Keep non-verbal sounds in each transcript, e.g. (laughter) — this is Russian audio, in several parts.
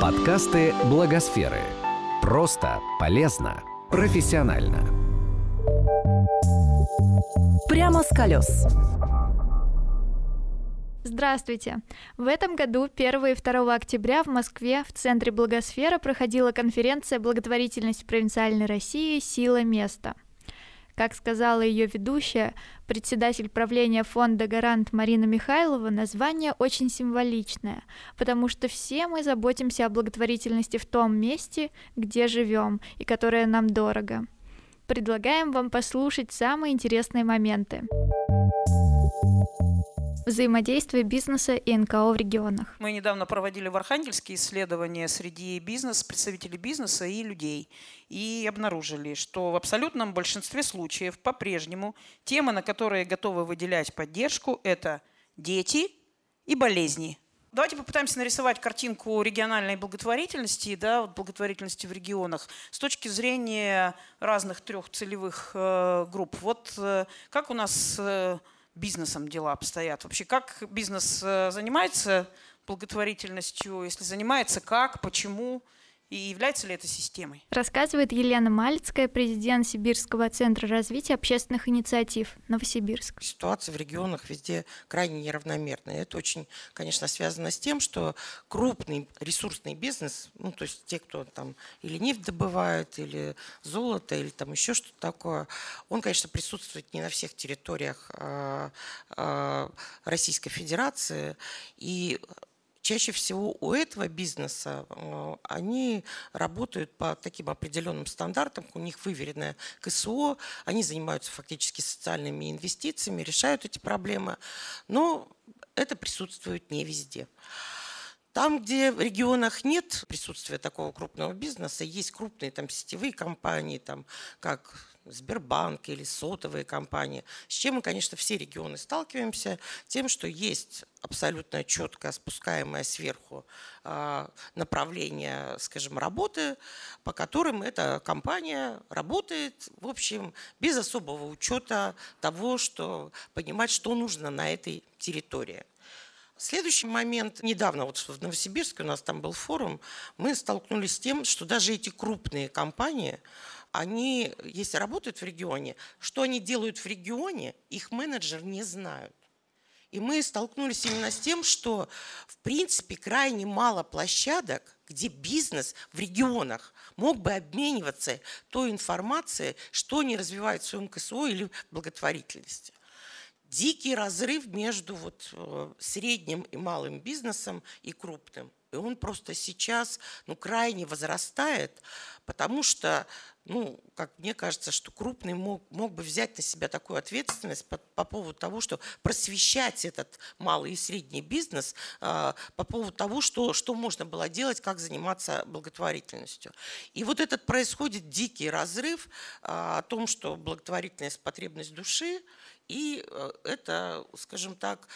Подкасты Благосферы. Просто, полезно, профессионально. Прямо с колес. Здравствуйте! В этом году 1 и 2 октября в Москве в Центре Благосфера проходила конференция «Благотворительность в провинциальной России. Сила места». Как сказала ее ведущая, председатель правления фонда «Гарант» Марина Михайлова, название очень символичное, потому что все мы заботимся о благотворительности в том месте, где живем и которое нам дорого. Предлагаем вам послушать самые интересные моменты взаимодействие бизнеса и НКО в регионах. Мы недавно проводили в Архангельске исследования среди бизнес, представителей бизнеса и людей. И обнаружили, что в абсолютном большинстве случаев по-прежнему темы, на которые готовы выделять поддержку, это дети и болезни. Давайте попытаемся нарисовать картинку региональной благотворительности, да, вот благотворительности в регионах с точки зрения разных трех целевых э, групп. Вот э, как у нас э, бизнесом дела обстоят? Вообще, как бизнес э, занимается благотворительностью? Если занимается, как, почему? И является ли это системой? Рассказывает Елена Малицкая, президент Сибирского центра развития общественных инициатив Новосибирск. Ситуация в регионах везде крайне неравномерная. Это очень, конечно, связано с тем, что крупный ресурсный бизнес, ну, то есть те, кто там или нефть добывает, или золото, или там еще что-то такое, он, конечно, присутствует не на всех территориях а, а, Российской Федерации. И чаще всего у этого бизнеса э, они работают по таким определенным стандартам, у них выверенное КСО, они занимаются фактически социальными инвестициями, решают эти проблемы, но это присутствует не везде. Там, где в регионах нет присутствия такого крупного бизнеса, есть крупные там сетевые компании, там, как Сбербанк или сотовые компании, с чем мы, конечно, все регионы сталкиваемся, тем, что есть абсолютно четко спускаемое сверху а, направление, скажем, работы, по которым эта компания работает, в общем, без особого учета того, что понимать, что нужно на этой территории. Следующий момент. Недавно вот в Новосибирске у нас там был форум. Мы столкнулись с тем, что даже эти крупные компании, они, если работают в регионе, что они делают в регионе, их менеджер не знают. И мы столкнулись именно с тем, что в принципе крайне мало площадок, где бизнес в регионах мог бы обмениваться той информацией, что они развивают в своем КСО или благотворительности. Дикий разрыв между вот э, средним и малым бизнесом и крупным. И он просто сейчас ну, крайне возрастает, потому что ну, как мне кажется, что крупный мог, мог бы взять на себя такую ответственность по, по поводу того, что просвещать этот малый и средний бизнес э, по поводу того, что, что можно было делать, как заниматься благотворительностью. И вот этот происходит дикий разрыв э, о том, что благотворительность – потребность души, и э, это, скажем так,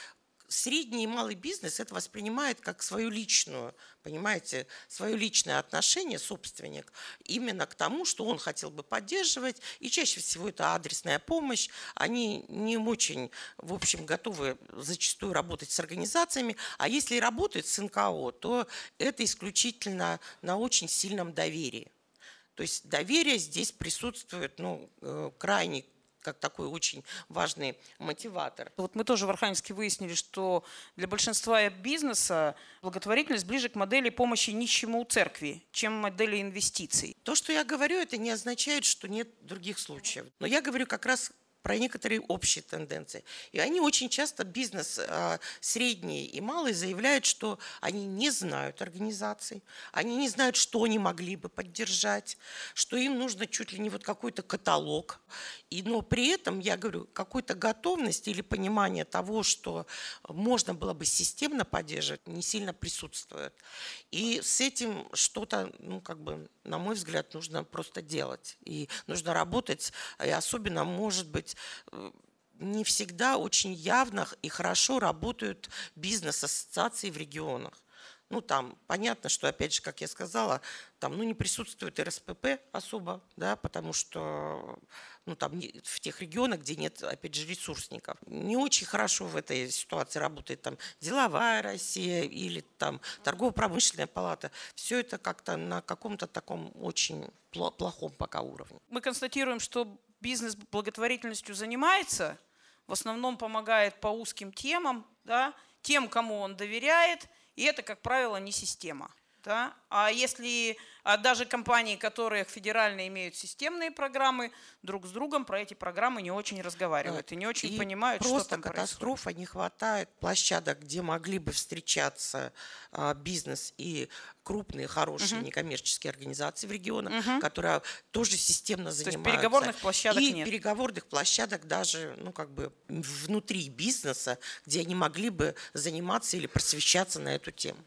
средний и малый бизнес это воспринимает как свою личную, понимаете, свое личное отношение собственник именно к тому, что он хотел бы поддерживать. И чаще всего это адресная помощь. Они не очень, в общем, готовы зачастую работать с организациями. А если работают с НКО, то это исключительно на очень сильном доверии. То есть доверие здесь присутствует ну, э, крайне как такой очень важный мотиватор. Вот мы тоже в Архангельске выяснили, что для большинства бизнеса благотворительность ближе к модели помощи нищему у церкви, чем модели инвестиций. То, что я говорю, это не означает, что нет других случаев. Но я говорю как раз про некоторые общие тенденции. И они очень часто, бизнес а, средний и малый, заявляют, что они не знают организаций, они не знают, что они могли бы поддержать, что им нужно чуть ли не вот какой-то каталог. И, но при этом, я говорю, какой-то готовность или понимание того, что можно было бы системно поддерживать, не сильно присутствует. И с этим что-то, ну, как бы, на мой взгляд, нужно просто делать. И нужно работать, и особенно, может быть, есть э, не всегда очень явно и хорошо работают бизнес-ассоциации в регионах. Ну, там понятно, что, опять же, как я сказала, там, ну, не присутствует РСПП особо, да, потому что, ну, там, в тех регионах, где нет, опять же, ресурсников. Не очень хорошо в этой ситуации работает там деловая Россия или там торгово-промышленная палата. Все это как-то на каком-то таком очень плохом пока уровне. Мы констатируем, что бизнес благотворительностью занимается, в основном помогает по узким темам, да, тем, кому он доверяет, и это, как правило, не система. Да? А если а даже компании, которые федерально имеют системные программы, друг с другом про эти программы не очень разговаривают и не очень и понимают, просто что там катастрофа, происходит. не хватает площадок, где могли бы встречаться а, бизнес и крупные, хорошие угу. некоммерческие организации в регионах, угу. которые тоже системно занимаются. То есть переговорных площадок и нет? переговорных площадок даже, ну, как бы внутри бизнеса, где они могли бы заниматься или просвещаться на эту тему.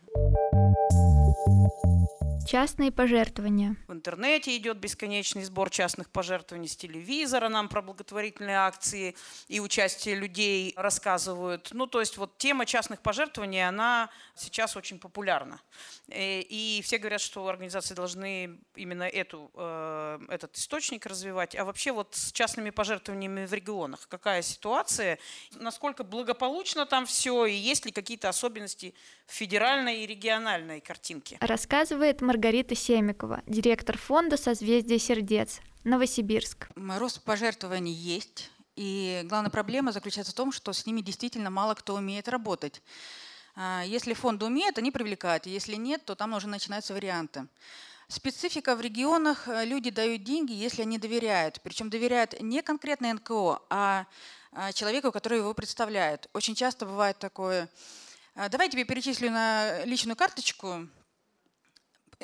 Thank you. Частные пожертвования. В интернете идет бесконечный сбор частных пожертвований с телевизора, нам про благотворительные акции и участие людей рассказывают. Ну, то есть вот тема частных пожертвований, она сейчас очень популярна. Э, и все говорят, что организации должны именно эту, э, этот источник развивать. А вообще вот с частными пожертвованиями в регионах какая ситуация? Насколько благополучно там все? И есть ли какие-то особенности федеральной и региональной картинке? Рассказывает Маргарита Семикова, директор фонда «Созвездие сердец», Новосибирск. Рост пожертвований есть. И главная проблема заключается в том, что с ними действительно мало кто умеет работать. А, если фонды умеют, они привлекают. Если нет, то там уже начинаются варианты. Специфика в регионах. Э, люди дают деньги, если они доверяют. Причем доверяют не конкретно НКО, а, а человеку, который его представляет. Очень часто бывает такое. «А, давай тебе перечислю на личную карточку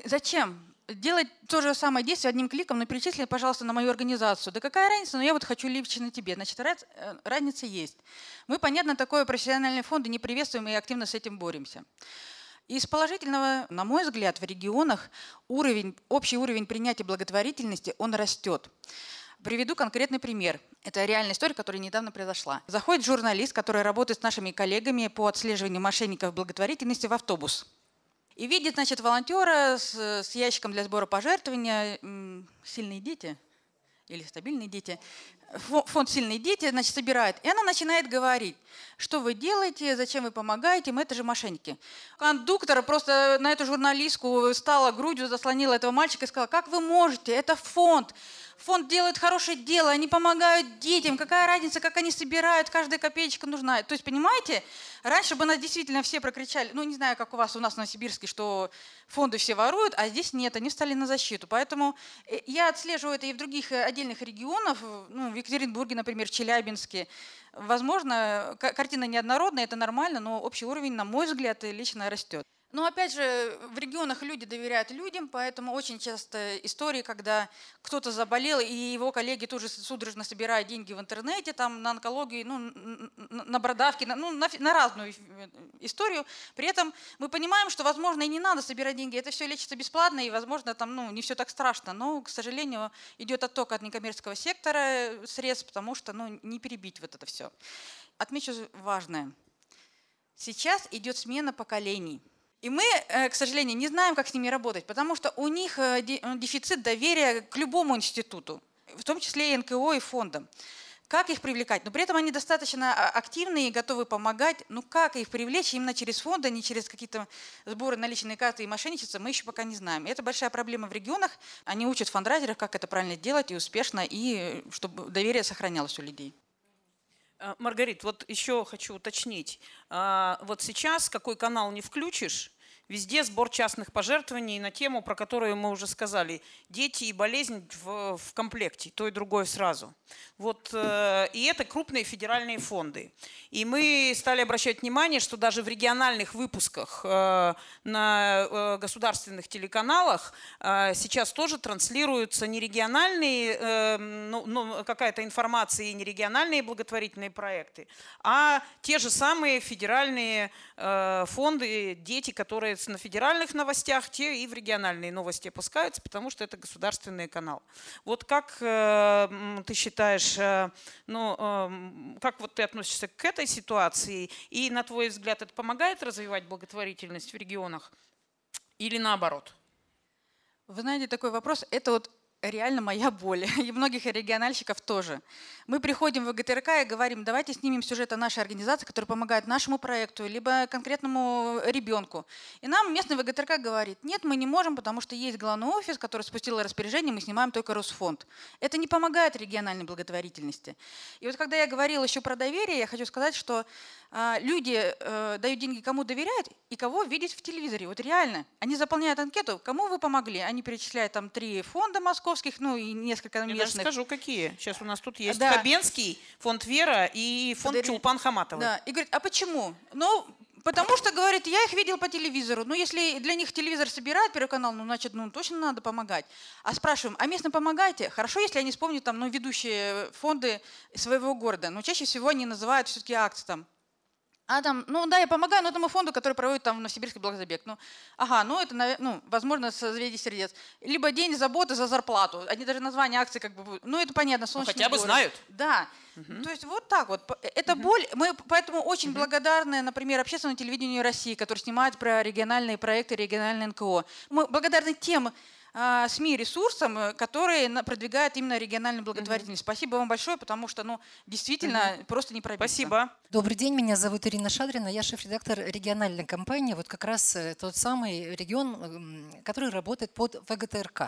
Зачем? Делать то же самое действие одним кликом, но перечисли, пожалуйста, на мою организацию. Да какая разница, но я вот хочу лично тебе. Значит, э, разница есть. Мы, понятно, такое профессиональные фонды не приветствуем и активно с этим боремся. Из положительного, на мой взгляд, в регионах уровень, общий уровень принятия благотворительности, он растет. Приведу конкретный пример. Это реальная история, которая недавно произошла. Заходит журналист, который работает с нашими коллегами по отслеживанию мошенников благотворительности в автобус. И видит, значит, волонтера с, с ящиком для сбора пожертвования, сильные дети или стабильные дети, фонд «Сильные дети», значит, собирает. И она начинает говорить, что вы делаете, зачем вы помогаете, мы это же мошенники. Кондуктор просто на эту журналистку стала грудью, заслонила этого мальчика и сказала, как вы можете, это фонд, фонд делает хорошее дело, они помогают детям, какая разница, как они собирают, каждая копеечка нужна. То есть, понимаете, раньше бы нас действительно все прокричали, ну, не знаю, как у вас, у нас в Новосибирске, что фонды все воруют, а здесь нет, они стали на защиту. Поэтому э, я отслеживаю это и в других э, отдельных регионах, ну, в Екатеринбурге, например, Челябинске. Возможно, картина неоднородная, это нормально, но общий уровень, на мой взгляд, лично растет. Но опять же, в регионах люди доверяют людям, поэтому очень часто истории, когда кто-то заболел, и его коллеги тоже судорожно собирают деньги в интернете, там на онкологию, ну, на бродавки, на, ну, на, на разную историю. При этом мы понимаем, что, возможно, и не надо собирать деньги, это все лечится бесплатно, и, возможно, там ну, не все так страшно. Но, к сожалению, идет отток от некоммерческого сектора средств, потому что ну, не перебить вот это все. Отмечу важное. Сейчас идет смена поколений – и мы, э, к сожалению, не знаем, как с ними работать, потому что у них э, э, дефицит доверия к любому институту, в том числе и НКО, и фондам. Как их привлекать? Но при этом они достаточно а, активны и готовы помогать. Ну как их привлечь именно через фонды, а не через какие-то сборы наличные карты и мошенничество, мы еще пока не знаем. Это большая проблема в регионах. Они учат фандрайзеров, как это правильно делать и успешно, и чтобы доверие сохранялось у людей. Э, Маргарит, вот еще хочу уточнить. А, вот сейчас какой канал не включишь, Везде сбор частных пожертвований на тему, про которую мы уже сказали. Дети и болезнь в, в комплекте, то и другое сразу. Вот, э, и это крупные федеральные фонды. И мы стали обращать внимание, что даже в региональных выпусках э, на э, государственных телеканалах э, сейчас тоже транслируются не региональные, э, ну, ну, какая-то информация и не региональные благотворительные проекты, а те же самые федеральные э, фонды, дети, которые на федеральных новостях, те и в региональные новости опускаются, потому что это государственный канал. Вот как э, ты считаешь, э, ну, э, как вот ты относишься к этой ситуации, и на твой взгляд это помогает развивать благотворительность в регионах или наоборот? Вы знаете, такой вопрос, это вот реально моя боль, (laughs) и многих региональщиков тоже. Мы приходим в ГТРК и говорим, давайте снимем сюжет о нашей организации, которая помогает нашему проекту, либо конкретному ребенку. И нам местный ВГТРК говорит, нет, мы не можем, потому что есть главный офис, который спустил распоряжение, мы снимаем только Росфонд. Это не помогает региональной благотворительности. И вот когда я говорила еще про доверие, я хочу сказать, что а, люди э, дают деньги, кому доверяют и кого видеть в телевизоре. Вот реально. Они заполняют анкету, кому вы помогли. Они перечисляют там три фонда московских, ну и несколько Я местных. даже скажу, какие. Сейчас у нас тут есть Да. Хабенский, фонд Вера и фонд Подари- Чулпан Хаматовой. Да, и говорит, а почему? Ну, потому что, говорит, я их видел по телевизору. Ну, если для них телевизор собирает Первый канал, ну, значит, ну, точно надо помогать. А спрашиваем, а местно помогаете? Хорошо, если они вспомнят там, ну, ведущие фонды своего города. Но чаще всего они называют все-таки акции там. А там, ну да, я помогаю, но этому фонду, который проводит там в Новосибирске благозабег. Ну, ага, ну это, ну, возможно, созвездие сердец. Либо день заботы за зарплату. Они даже название акции как бы. Ну, это понятно, солнечный хотя бы город. знают. Да. То есть вот так вот. П- Это боль. Мы поэтому очень благодарны, например, общественному телевидению России, который снимает про региональные проекты, региональные НКО. Мы благодарны тем СМИ ресурсам, э, которые продвигают именно региональную благотворительность. Спасибо вам большое, потому что, ну, действительно, просто не пробиться. Спасибо. Добрый день, меня зовут Ирина Шадрина, я шеф-редактор региональной компании, вот как раз э, тот самый регион, который работает под ВГТРК.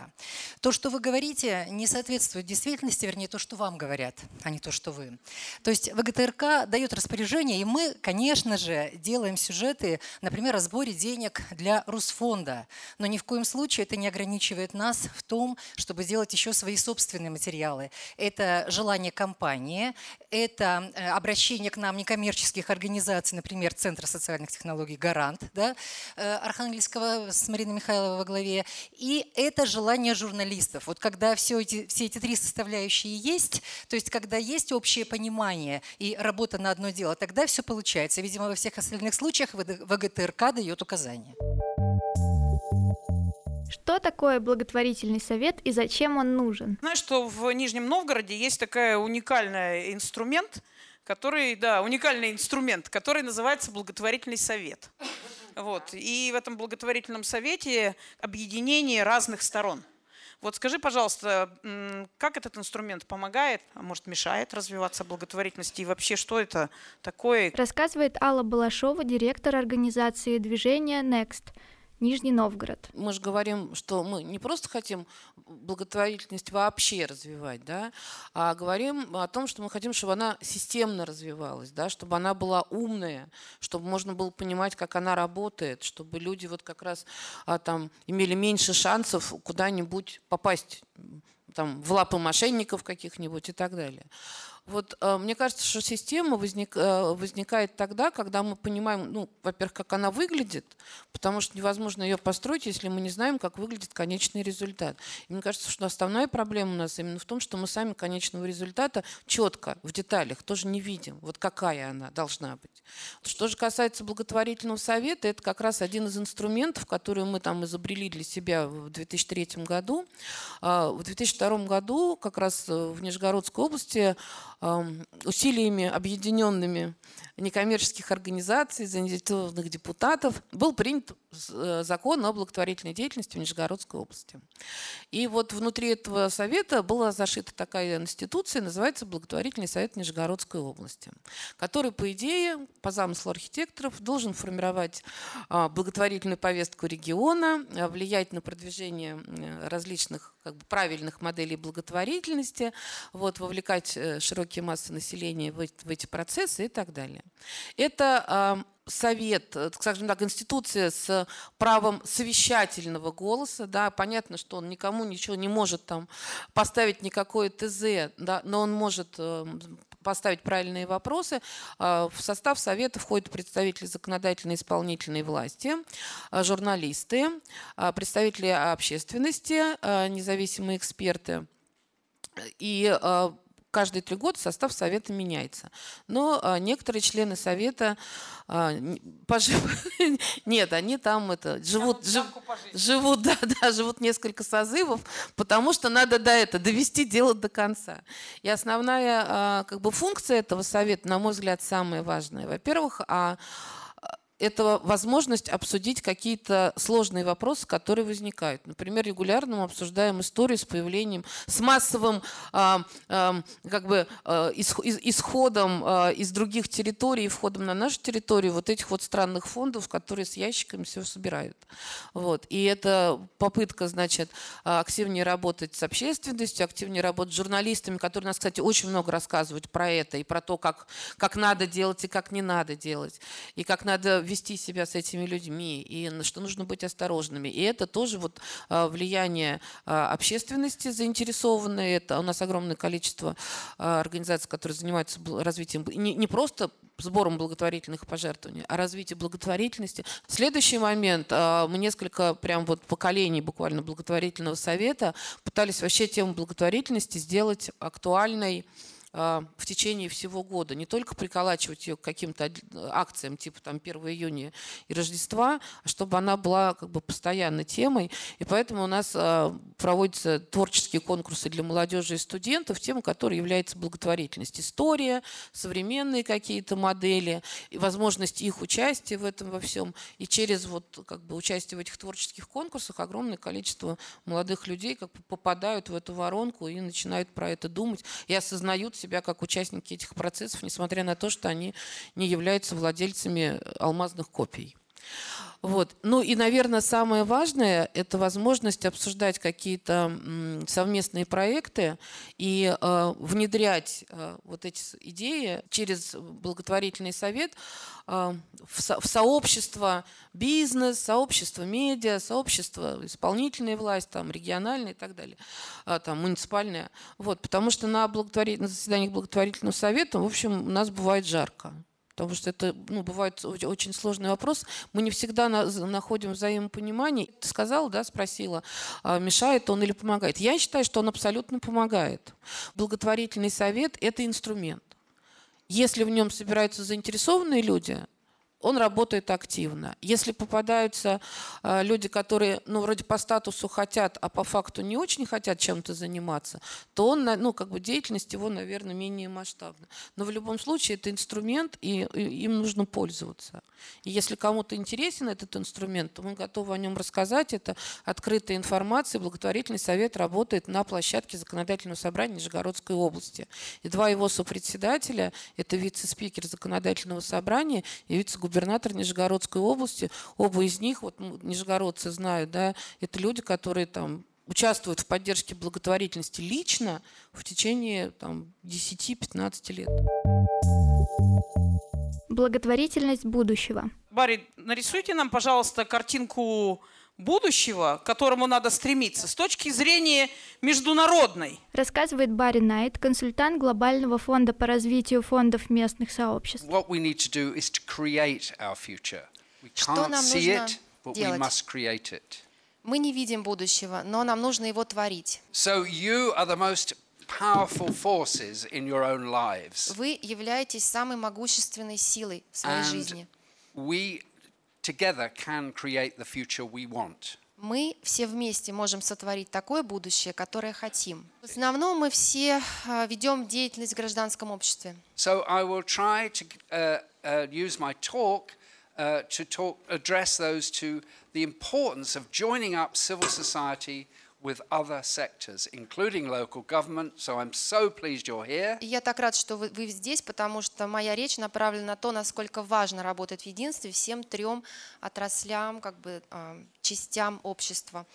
То, что вы говорите, не соответствует действительности, вернее, то, что вам говорят, а не то, что вы. То есть ВГТРК дает распоряжение, и мы, конечно же, делаем сюжеты, например, о сборе денег для Русфонда, но ни в коем случае это не ограничивает нас в том, чтобы делать еще свои собственные материалы. Это желание компании, это э, обращение к нам некоммерческих организаций, например, Центра социальных технологий «Гарант» да, э, Архангельского с Мариной Михайловой во главе. И это желание журналистов. Вот когда все эти, все эти три составляющие есть, то есть когда есть общее понимание и работа на одно дело, тогда все получается. Видимо, во всех остальных случаях ВГТРК дает указания. Что такое благотворительный совет и зачем он нужен? Знаешь, что в Нижнем Новгороде есть такая уникальный инструмент, который, да, уникальный инструмент, который называется благотворительный совет. Вот. И в этом благотворительном совете объединение разных сторон. Вот скажи, пожалуйста, как этот инструмент помогает, а может мешает развиваться благотворительности и вообще что это такое? Рассказывает Алла Балашова, директор организации движения Next, Нижний Новгород. мы же говорим, что мы не просто хотим благотворительность вообще развивать, да, а говорим о том, что мы хотим, чтобы она системно развивалась, да, чтобы она была умная, чтобы можно было понимать, как она работает, чтобы люди вот как раз а, там имели меньше шансов куда-нибудь попасть там, в лапы мошенников каких-нибудь и так далее. Вот э, мне кажется, что система возник, э, возникает тогда, когда мы понимаем, ну, во-первых, как она выглядит, потому что невозможно ее построить, если мы не знаем, как выглядит конечный результат. И мне кажется, что основная проблема у нас именно в том, что мы сами конечного результата четко в деталях тоже не видим, вот какая она должна быть. Что же касается благотворительного совета, это как раз один из инструментов, который мы там изобрели для себя в 2003 году. А, В 2002 году как раз э, в Нижегородской области усилиями объединенными некоммерческих организаций, заинтересованных депутатов был принят закон о благотворительной деятельности в Нижегородской области. И вот внутри этого совета была зашита такая институция, называется Благотворительный совет Нижегородской области, который, по идее, по замыслу архитекторов, должен формировать а, благотворительную повестку региона, а, влиять на продвижение м, различных как бы, правильных моделей благотворительности, вот, вовлекать э, широкие массы населения в эти, в эти процессы и так далее. Это а, совет, э, скажем так, институция с правом совещательного голоса, да, понятно, что он никому ничего не может там поставить никакое ТЗ, да, но он может э, поставить правильные вопросы. А, В состав совета входят представители законодательной и исполнительной власти, а, журналисты, а, представители общественности, независимые эксперты. И каждые три года состав совета меняется. Но а, некоторые члены совета а, пожив... (laughs) нет, они там это живут, жив... живут, (laughs) да, да, живут несколько созывов, потому что надо до этого довести дело до конца. И основная а, как бы функция этого совета, на мой взгляд, самая важная. Во-первых, а это возможность обсудить какие-то сложные вопросы, которые возникают. Например, регулярно мы обсуждаем историю с появлением, с массовым э, э, как бы, э, исходом э, из других территорий, входом на нашу территорию вот этих вот странных фондов, которые с ящиками все собирают. Вот. И это попытка, значит, активнее работать с общественностью, активнее работать с журналистами, которые нас, кстати, очень много рассказывают про это и про то, как, как надо делать и как не надо делать, и как надо вести себя с этими людьми, и что нужно быть осторожными. И это тоже вот а, влияние а, общественности заинтересованной. Это у нас огромное количество а, организаций, которые занимаются развитием не, просто сбором благотворительных пожертвований, а развитием благотворительности. Следующий момент. Мы несколько прям вот поколений буквально благотворительного совета пытались вообще тему благотворительности сделать актуальной в течение всего года. Не только приколачивать ее к каким-то акциям, типа там 1 июня и Рождества, а чтобы она была как бы постоянной темой. И поэтому у нас а, проводятся творческие конкурсы для молодежи и студентов, тема которой является благотворительность. История, современные какие-то модели, и возможность их участия в этом во всем. И через вот как бы участие в этих творческих конкурсах огромное количество молодых людей как бы попадают в эту воронку и начинают про это думать и осознают себя как участники этих процессов, несмотря на то, что они не являются владельцами алмазных копий. Вот. Ну и, наверное, самое важное – это возможность обсуждать какие-то совместные проекты и э, внедрять э, вот эти идеи через благотворительный совет э, в, со в сообщество бизнес, сообщество медиа, сообщество исполнительной власти, там, региональной и так далее, э, там, муниципальная. Вот, потому что на, благотворительных заседаниях благотворительного совета, в общем, у нас бывает жарко. Потому что это ну, бывает очень сложный вопрос. Мы не всегда на, находим взаимопонимание. Ты сказала, да, спросила, а мешает он или помогает. Я считаю, что он абсолютно помогает. Благотворительный совет – это инструмент. Если в нем собираются заинтересованные люди, он работает активно. Если попадаются э, люди, которые, ну, вроде по статусу хотят, а по факту не очень хотят чем-то заниматься, то он, ну, как бы деятельность его, наверное, менее масштабна. Но в любом случае это инструмент, и, и им нужно пользоваться. И если кому-то интересен этот инструмент, то мы готовы о нем рассказать. Это открытая информация. Благотворительный совет работает на площадке законодательного собрания Нижегородской области. И два его сопредседателя – это вице-спикер законодательного собрания и вице-губернатор губернатор Нижегородской области. Оба из них, вот нижегородцы знают, да, это люди, которые там участвуют в поддержке благотворительности лично в течение там, 10-15 лет. Благотворительность будущего. Барри, нарисуйте нам, пожалуйста, картинку будущего, к которому надо стремиться с точки зрения международной. Рассказывает Барри Найт, консультант Глобального фонда по развитию фондов местных сообществ. What we need to do is to create our future. We can't see it, but we must create it. Мы не видим будущего, но нам нужно его творить. So you are the most powerful forces in your own lives. Вы являетесь самой могущественной силой в своей And жизни. We together can create the future we want. Мы все вместе можем сотворить такое будущее, которое хотим. В основном мы все ведем деятельность в гражданском обществе. So I will try to uh, uh, use my talk uh, to talk, address those to the importance of joining up civil society with other sectors, including local government. So I'm so pleased you're here. Я так рад, что вы, вы здесь, потому что моя речь направлена на то, насколько важно работать в единстве всем трем отраслям, как бы частям общества.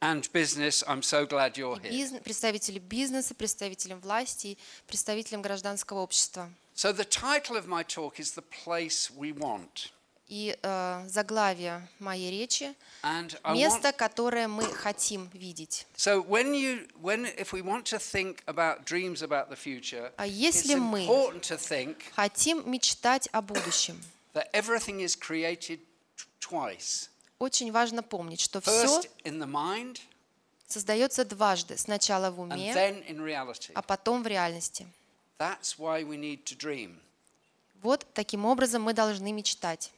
And business, I'm so glad you're here. Представители бизнеса, представителям власти, представителям гражданского общества. So the title of my talk is The Place We Want. И э, заглавие моей речи – место, которое мы хотим видеть. So when you, when, if we want to think about dreams about the future, а если мы хотим мечтать о будущем, that everything is created twice. Очень важно помнить, что все создается дважды. Сначала в уме, а потом в реальности. That's why we need to dream. Вот таким образом мы должны мечтать.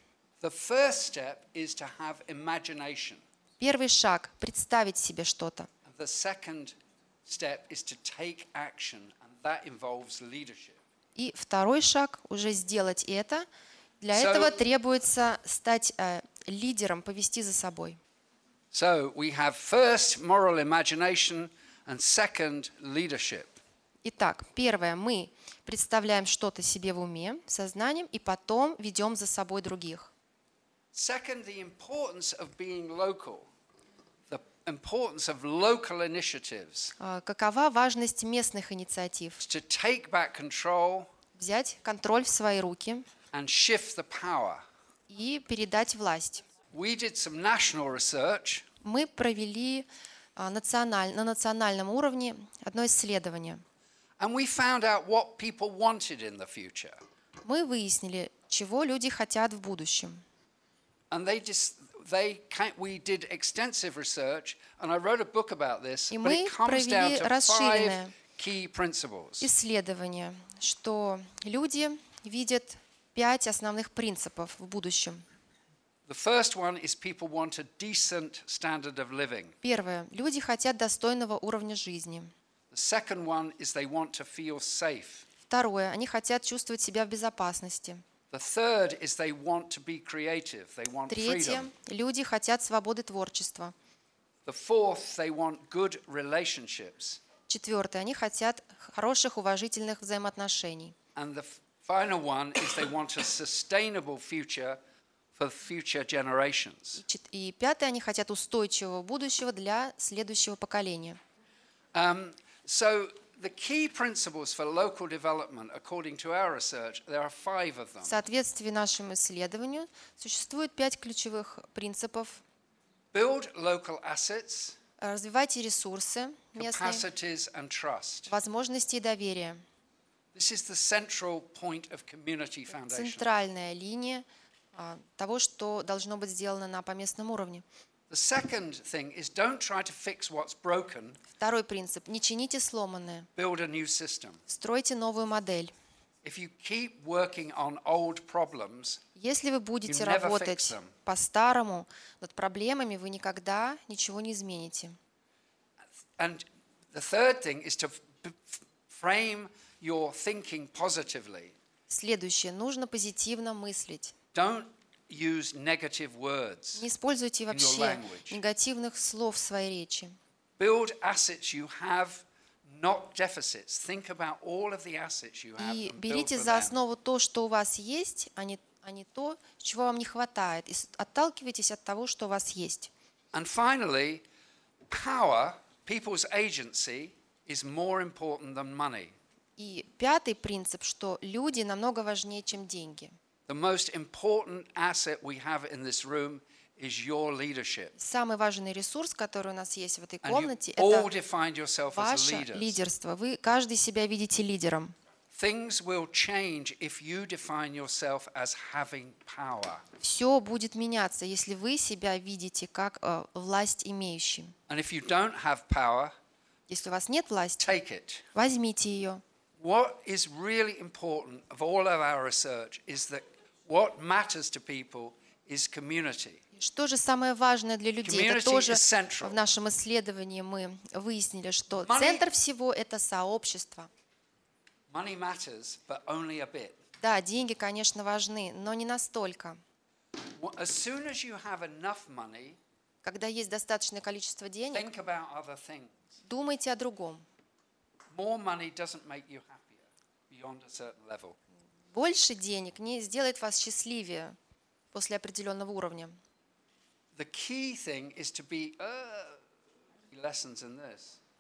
Первый шаг – представить себе что-то. И второй шаг – уже сделать это. Для So- этого требуется стать э, лидером, повести за собой. So we have first moral imagination, and second leadership. Итак, первое, мы представляем что-то себе в уме, сознанием, и потом ведем за собой других. Second, the importance of being local, the importance of local initiatives А, Какова важность местных инициатив? to take back control Взять контроль в свои руки and shift the power. и передать власть. We did some national research Мы провели а, националь- на национальном уровне одно исследование. and we found out what people wanted in the future. Мы выяснили, чего люди хотят в будущем. And they just they we did extensive research and I wrote a book about this, И but мы it comes down провели to five расширенное key principles. исследование, что люди видят пять основных принципов в будущем. Первое. Люди хотят достойного уровня жизни. Второе. Они хотят чувствовать себя в безопасности. The third is they want to be creative. They want Третье. freedom. Люди хотят свободы творчества. The fourth, they want good relationships. Четвертое. Они хотят хороших, уважительных взаимоотношений. And the f- final one is they want a sustainable future for future generations. Чет- И пятое. Они хотят устойчивого будущего для следующего поколения. Um, so the key principles for local development, according to our research, there are five of them. В соответствии нашему исследованию существует пять ключевых принципов. Build local assets, Развивайте ресурсы местные, capacities, and trust. возможности и доверие. This is the central point of community foundation. Центральная линия а, того, что должно быть сделано на поместном уровне. The second thing is don't try to fix what's broken, Второй принцип. Не чините сломанное. Стройте новую модель. If you keep working on old problems, Если вы будете работать по-старому над проблемами, вы никогда ничего не измените. Следующее. Нужно позитивно мыслить. Don't use negative words. Не используйте In your вообще негативных слов в своей речи. Build assets you have, not deficits. Think about all of the assets you have. И берите за основу то, что у вас есть, а не, а не то, чего вам не хватает. И отталкивайтесь от того, что у вас есть. And finally, power, people's agency, is more important than money. И пятый принцип, что люди намного важнее, чем деньги. The most important asset we have in this room is your leadership. Самый важный ресурс, который у нас есть в этой And you комнате, all это define yourself as ваше leaders. лидерство. Вы каждый себя видите лидером. Things will change if you define yourself as having power. Все будет меняться, если вы себя видите как э, власть имеющим. And if you don't have power, Если у вас нет власти, take it. возьмите ее. What is really important of all of our research is that what matters to people is community. Что же самое важное для людей? Это тоже в нашем исследовании мы выяснили, что Money- центр всего это сообщество. Money matters, but only a bit. Да, деньги, конечно, важны, но не настолько. Wh- As soon as you have enough money, Когда есть достаточное количество денег, think about other things. думайте о другом. More money doesn't make you happier beyond a certain level. Больше денег не сделает вас счастливее после определенного уровня.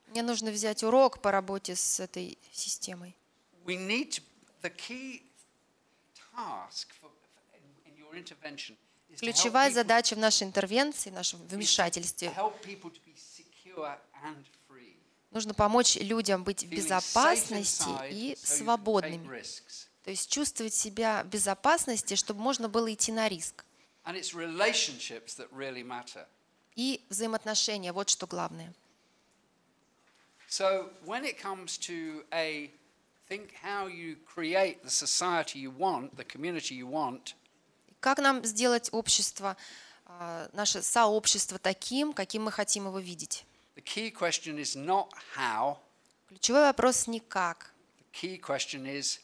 Мне нужно взять урок по работе с этой системой. We need to, the key task for, in, in your intervention is to help Ключевая задача в нашей интервенции, в нашем вмешательстве, нужно помочь людям быть в безопасности и свободными. То есть чувствовать себя в безопасности, чтобы можно было идти на риск. And it's relationships that really matter. И взаимоотношения, вот что главное. So when it comes to a think how you create the society you want, the community you want, Как нам сделать общество, а, наше сообщество таким, каким мы хотим его видеть? the key question is not how, Ключевой вопрос не как. the key question is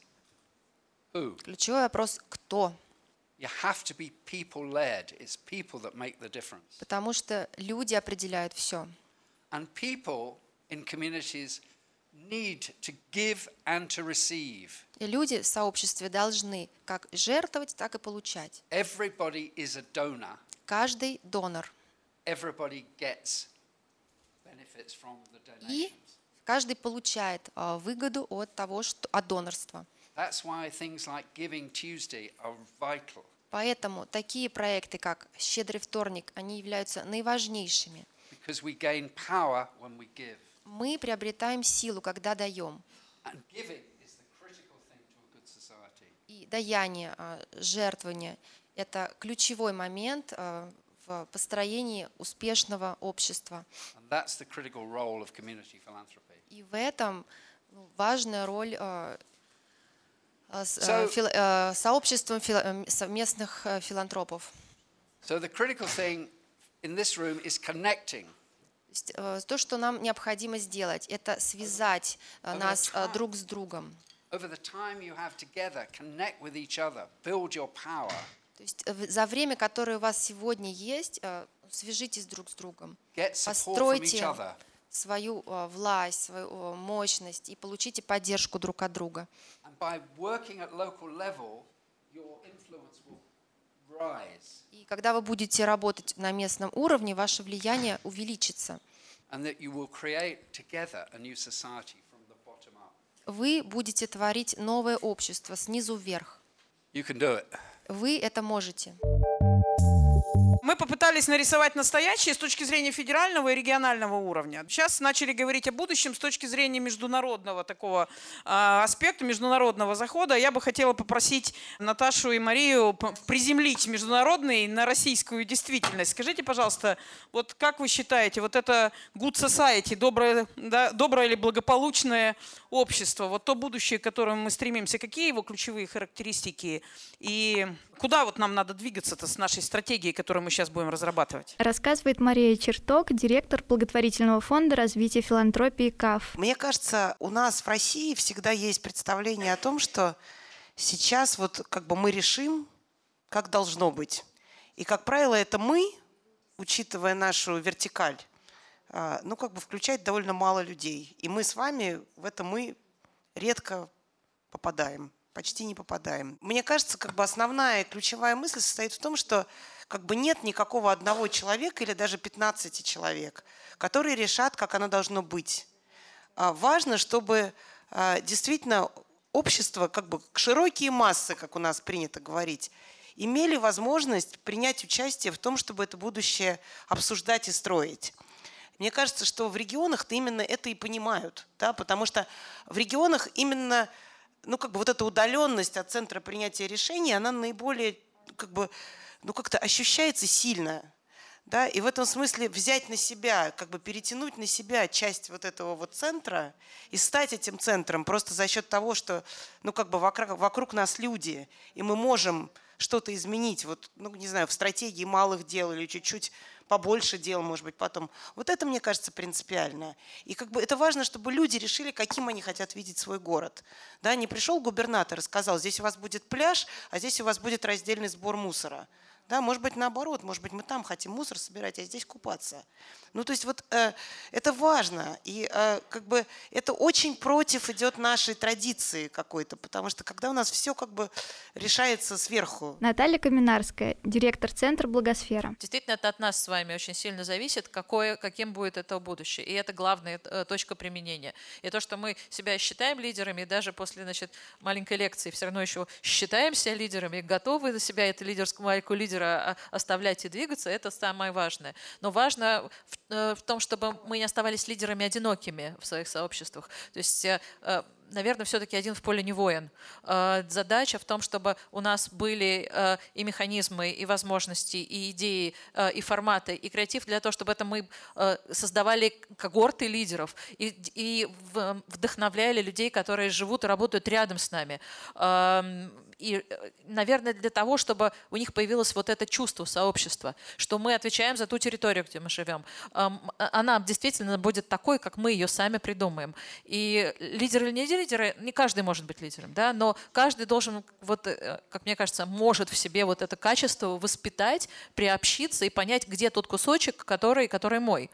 who. Ключевой вопрос кто. You have to be people led. It's people that make the difference. Потому что люди определяют все. And people in communities need to give and to receive. И люди в сообществе должны как жертвовать, так и получать. Everybody is a donor. Каждый донор. Everybody gets benefits from the И donations. каждый получает а, выгоду от того, что, от донорства. That's why things like Giving Tuesday are vital. Поэтому такие проекты, как «Щедрый вторник», они являются наиважнейшими. Because we gain power when we give. Мы приобретаем силу, когда даем. And giving is the critical thing to a good society. И даяние, а, жертвование – это ключевой момент а, в построении успешного общества. And that's the critical role of community philanthropy. И в этом ну, важная роль а, с- So- а, фил- а, сообществом м, совместных филантропов. So the critical thing in this room is connecting. То э, что нам необходимо сделать, это связать Over нас друг с другом. Over the time you have together, connect with each other, build your power, То есть э, за время, которое у вас сегодня есть, э, свяжитесь друг с другом, постройте. Свою э, власть, свою мощность и получите поддержку друг от друга. И когда вы будете работать на местном уровне, ваше влияние увеличится. Вы будете творить новое общество снизу вверх. Вы это можете. Мы попытались нарисовать настоящее с точки зрения федерального и регионального уровня. Сейчас начали говорить о будущем с точки зрения международного такого а, аспекта, международного захода. Я бы хотела попросить Наташу и Марию приземлить международный на российскую действительность. Скажите, пожалуйста, вот как вы считаете, вот это good society, доброе, да, доброе или благополучное общество, вот то будущее, к которому мы стремимся, какие его ключевые характеристики и куда вот нам надо двигаться-то с нашей стратегией, которую мы сейчас будем разрабатывать? Рассказывает Мария Черток, директор благотворительного фонда развития филантропии КАФ. Мне кажется, у нас в России всегда есть представление о том, что сейчас вот как бы мы решим, как должно быть. И, как правило, это мы, учитывая нашу вертикаль, ну, как бы включает довольно мало людей. И мы с вами в это мы редко попадаем, почти не попадаем. Мне кажется, как бы основная ключевая мысль состоит в том, что как бы нет никакого одного человека или даже 15 человек, которые решат, как оно должно быть. А, Важно, чтобы а, действительно общество, как бы широкие массы, как у нас принято говорить, имели возможность принять участие в том, чтобы это будущее обсуждать и строить. Мне кажется, что в регионах-то именно это и понимают, да, потому что в регионах именно ну, как бы вот эта удаленность от центра принятия решений, она наиболее как бы, ну, как-то ощущается сильно. Да? И в этом смысле взять на себя, как бы перетянуть на себя часть вот этого вот центра и стать этим центром просто за счет того, что ну, как бы вокруг, вокруг нас люди, и мы можем что-то изменить, вот, ну, не знаю, в стратегии малых дел или чуть-чуть побольше дел, может быть, потом. Вот это, мне кажется, принципиально. И как бы это важно, чтобы люди решили, каким они хотят видеть свой город. Да, не пришел губернатор и сказал, здесь у вас будет пляж, а здесь у вас будет раздельный сбор мусора. Да, может быть, наоборот, может быть, мы там хотим мусор собирать, а здесь купаться. Ну, то есть вот э, это важно, и э, как бы это очень против идет нашей традиции какой-то, потому что когда у нас все как бы решается сверху, Наталья Каминарская, директор Центра Благосфера. Действительно, это от нас с вами очень сильно зависит, какое, каким будет это будущее. И это главная э, точка применения. И то, что мы себя считаем лидерами, и даже после значит, маленькой лекции все равно еще считаем себя лидерами, и готовы за себя эту лидерскую маленькую лидера а, оставлять и двигаться, это самое важное. Но важно в, э, в том, чтобы мы не оставались лидерами одинокими в своих сообществах. То есть э, э, наверное, все-таки один в поле не воин. Задача в том, чтобы у нас были и механизмы, и возможности, и идеи, и форматы, и креатив для того, чтобы это мы создавали когорты лидеров и, и вдохновляли людей, которые живут и работают рядом с нами. И, наверное, для того, чтобы у них появилось вот это чувство сообщества, что мы отвечаем за ту территорию, где мы живем. Эм, она действительно будет такой, как мы ее сами придумаем. И лидеры или не лидеры, не каждый может быть лидером, да, но каждый должен, вот, э, как мне кажется, может в себе вот это качество воспитать, приобщиться и понять, где тот кусочек, который, который мой.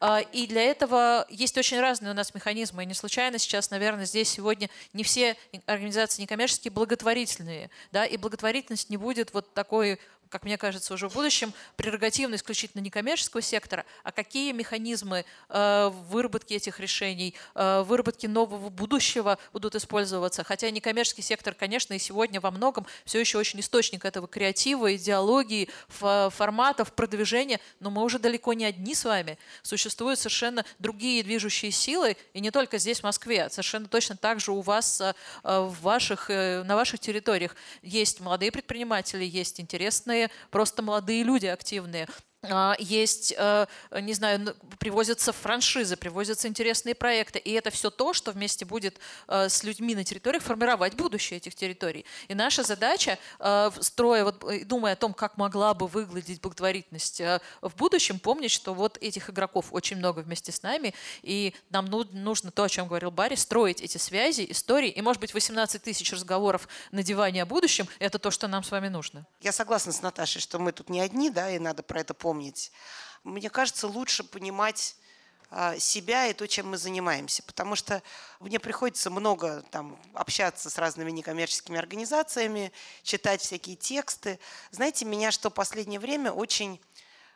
А, и для этого есть очень разные у нас механизмы. И не случайно сейчас, наверное, здесь сегодня не все организации некоммерческие благотворительные, да, и благотворительность не будет вот такой как мне кажется, уже в будущем прерогативно исключительно некоммерческого сектора, а какие механизмы э, выработки этих решений, э, выработки нового будущего будут использоваться. Хотя некоммерческий сектор, конечно, и сегодня во многом все еще очень источник этого креатива, идеологии, форматов, продвижения, но мы уже далеко не одни с вами. Существуют совершенно другие движущие силы, и не только здесь, в Москве, совершенно точно так же у вас э, в ваших, на ваших территориях есть молодые предприниматели, есть интересные просто молодые люди активные. А, есть, э, не знаю, привозятся франшизы, привозятся интересные проекты. И это все то, что вместе будет э, с людьми на территориях формировать будущее этих территорий. И наша задача, э, строя, вот, думая о том, как могла бы выглядеть благотворительность в будущем, помнить, что вот этих игроков очень много вместе с нами, и нам нужно то, о чем говорил Барри, строить эти связи, истории, и, может быть, 18 тысяч разговоров на диване о будущем – это то, что нам с вами нужно. Я согласна с Наташей, что мы тут не одни, да, и надо про это помнить помнить. Мне кажется, лучше понимать а, себя и то, чем мы занимаемся. Потому что мне приходится много там, общаться с разными некоммерческими организациями, читать всякие тексты. Знаете, меня что в последнее время очень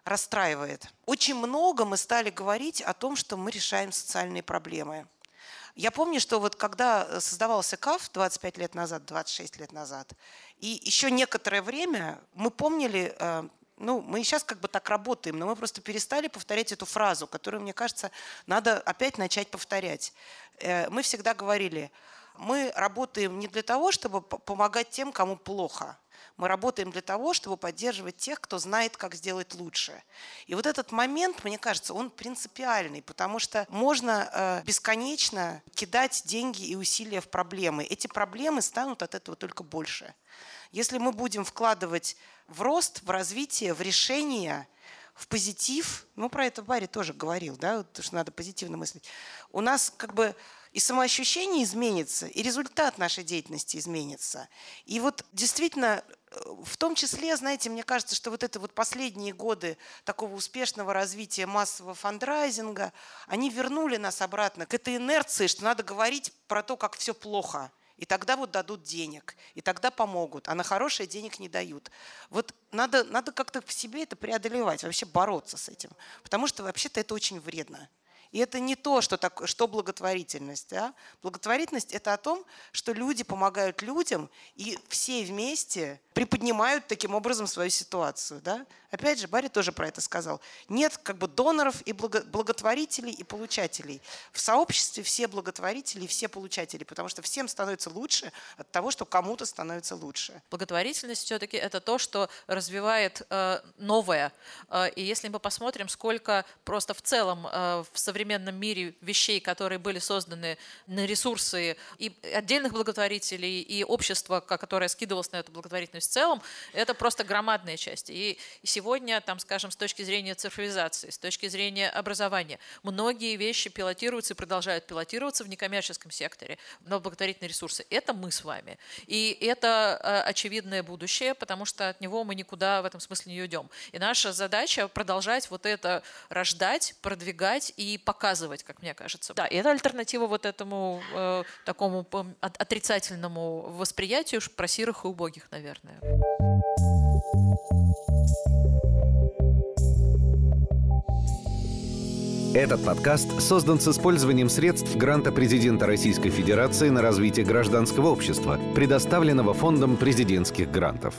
расстраивает. Очень много мы стали говорить о том, что мы решаем социальные проблемы. Я помню, что вот когда создавался КАФ 25 лет назад, 26 лет назад, и еще некоторое время мы помнили э, ну, мы сейчас как бы так работаем, но мы просто перестали повторять эту фразу, которую, мне кажется, надо опять начать повторять. Э, мы всегда говорили, мы работаем не для того, чтобы помогать тем, кому плохо. Мы работаем для того, чтобы поддерживать тех, кто знает, как сделать лучше. И вот этот момент, мне кажется, он принципиальный, потому что можно э, бесконечно кидать деньги и усилия в проблемы. Эти проблемы станут от этого только больше. Если мы будем вкладывать в рост, в развитие, в решение, в позитив, ну, про это Барри тоже говорил, да, то, что надо позитивно мыслить, у нас как бы и самоощущение изменится, и результат нашей деятельности изменится. И вот действительно, в том числе, знаете, мне кажется, что вот это вот последние годы такого успешного развития массового фандрайзинга, они вернули нас обратно к этой инерции, что надо говорить про то, как все плохо – и тогда вот дадут денег, и тогда помогут, а на хорошее денег не дают. Вот надо, надо как-то в себе это преодолевать, вообще бороться с этим. Потому что вообще-то это очень вредно. И это не то, что, так, что благотворительность. Да? Благотворительность – это о том, что люди помогают людям, и все вместе приподнимают таким образом свою ситуацию. Да? Опять же, Барри тоже про это сказал. Нет как бы доноров и благотворителей и получателей. В сообществе все благотворители, все получатели, потому что всем становится лучше от того, что кому-то становится лучше. Благотворительность все-таки это то, что развивает э, новое. Э, и если мы посмотрим, сколько просто в целом э, в современном мире вещей, которые были созданы на ресурсы и отдельных благотворителей, и общества, которое скидывалось на эту благотворительность в целом, это просто громадная часть. И сегодня там, скажем, с точки зрения цифровизации, с точки зрения образования, многие вещи пилотируются и продолжают пилотироваться в некоммерческом секторе, на благотворительные ресурсы. Это мы с вами. И это э, очевидное будущее, потому что от него мы никуда в этом смысле не уйдем. И наша задача продолжать вот это рождать, продвигать и показывать, как мне кажется. Да, и это альтернатива вот этому э, такому отрицательному восприятию про сирых и убогих, наверное. Этот подкаст создан с использованием средств гранта президента Российской Федерации на развитие гражданского общества, предоставленного Фондом президентских грантов.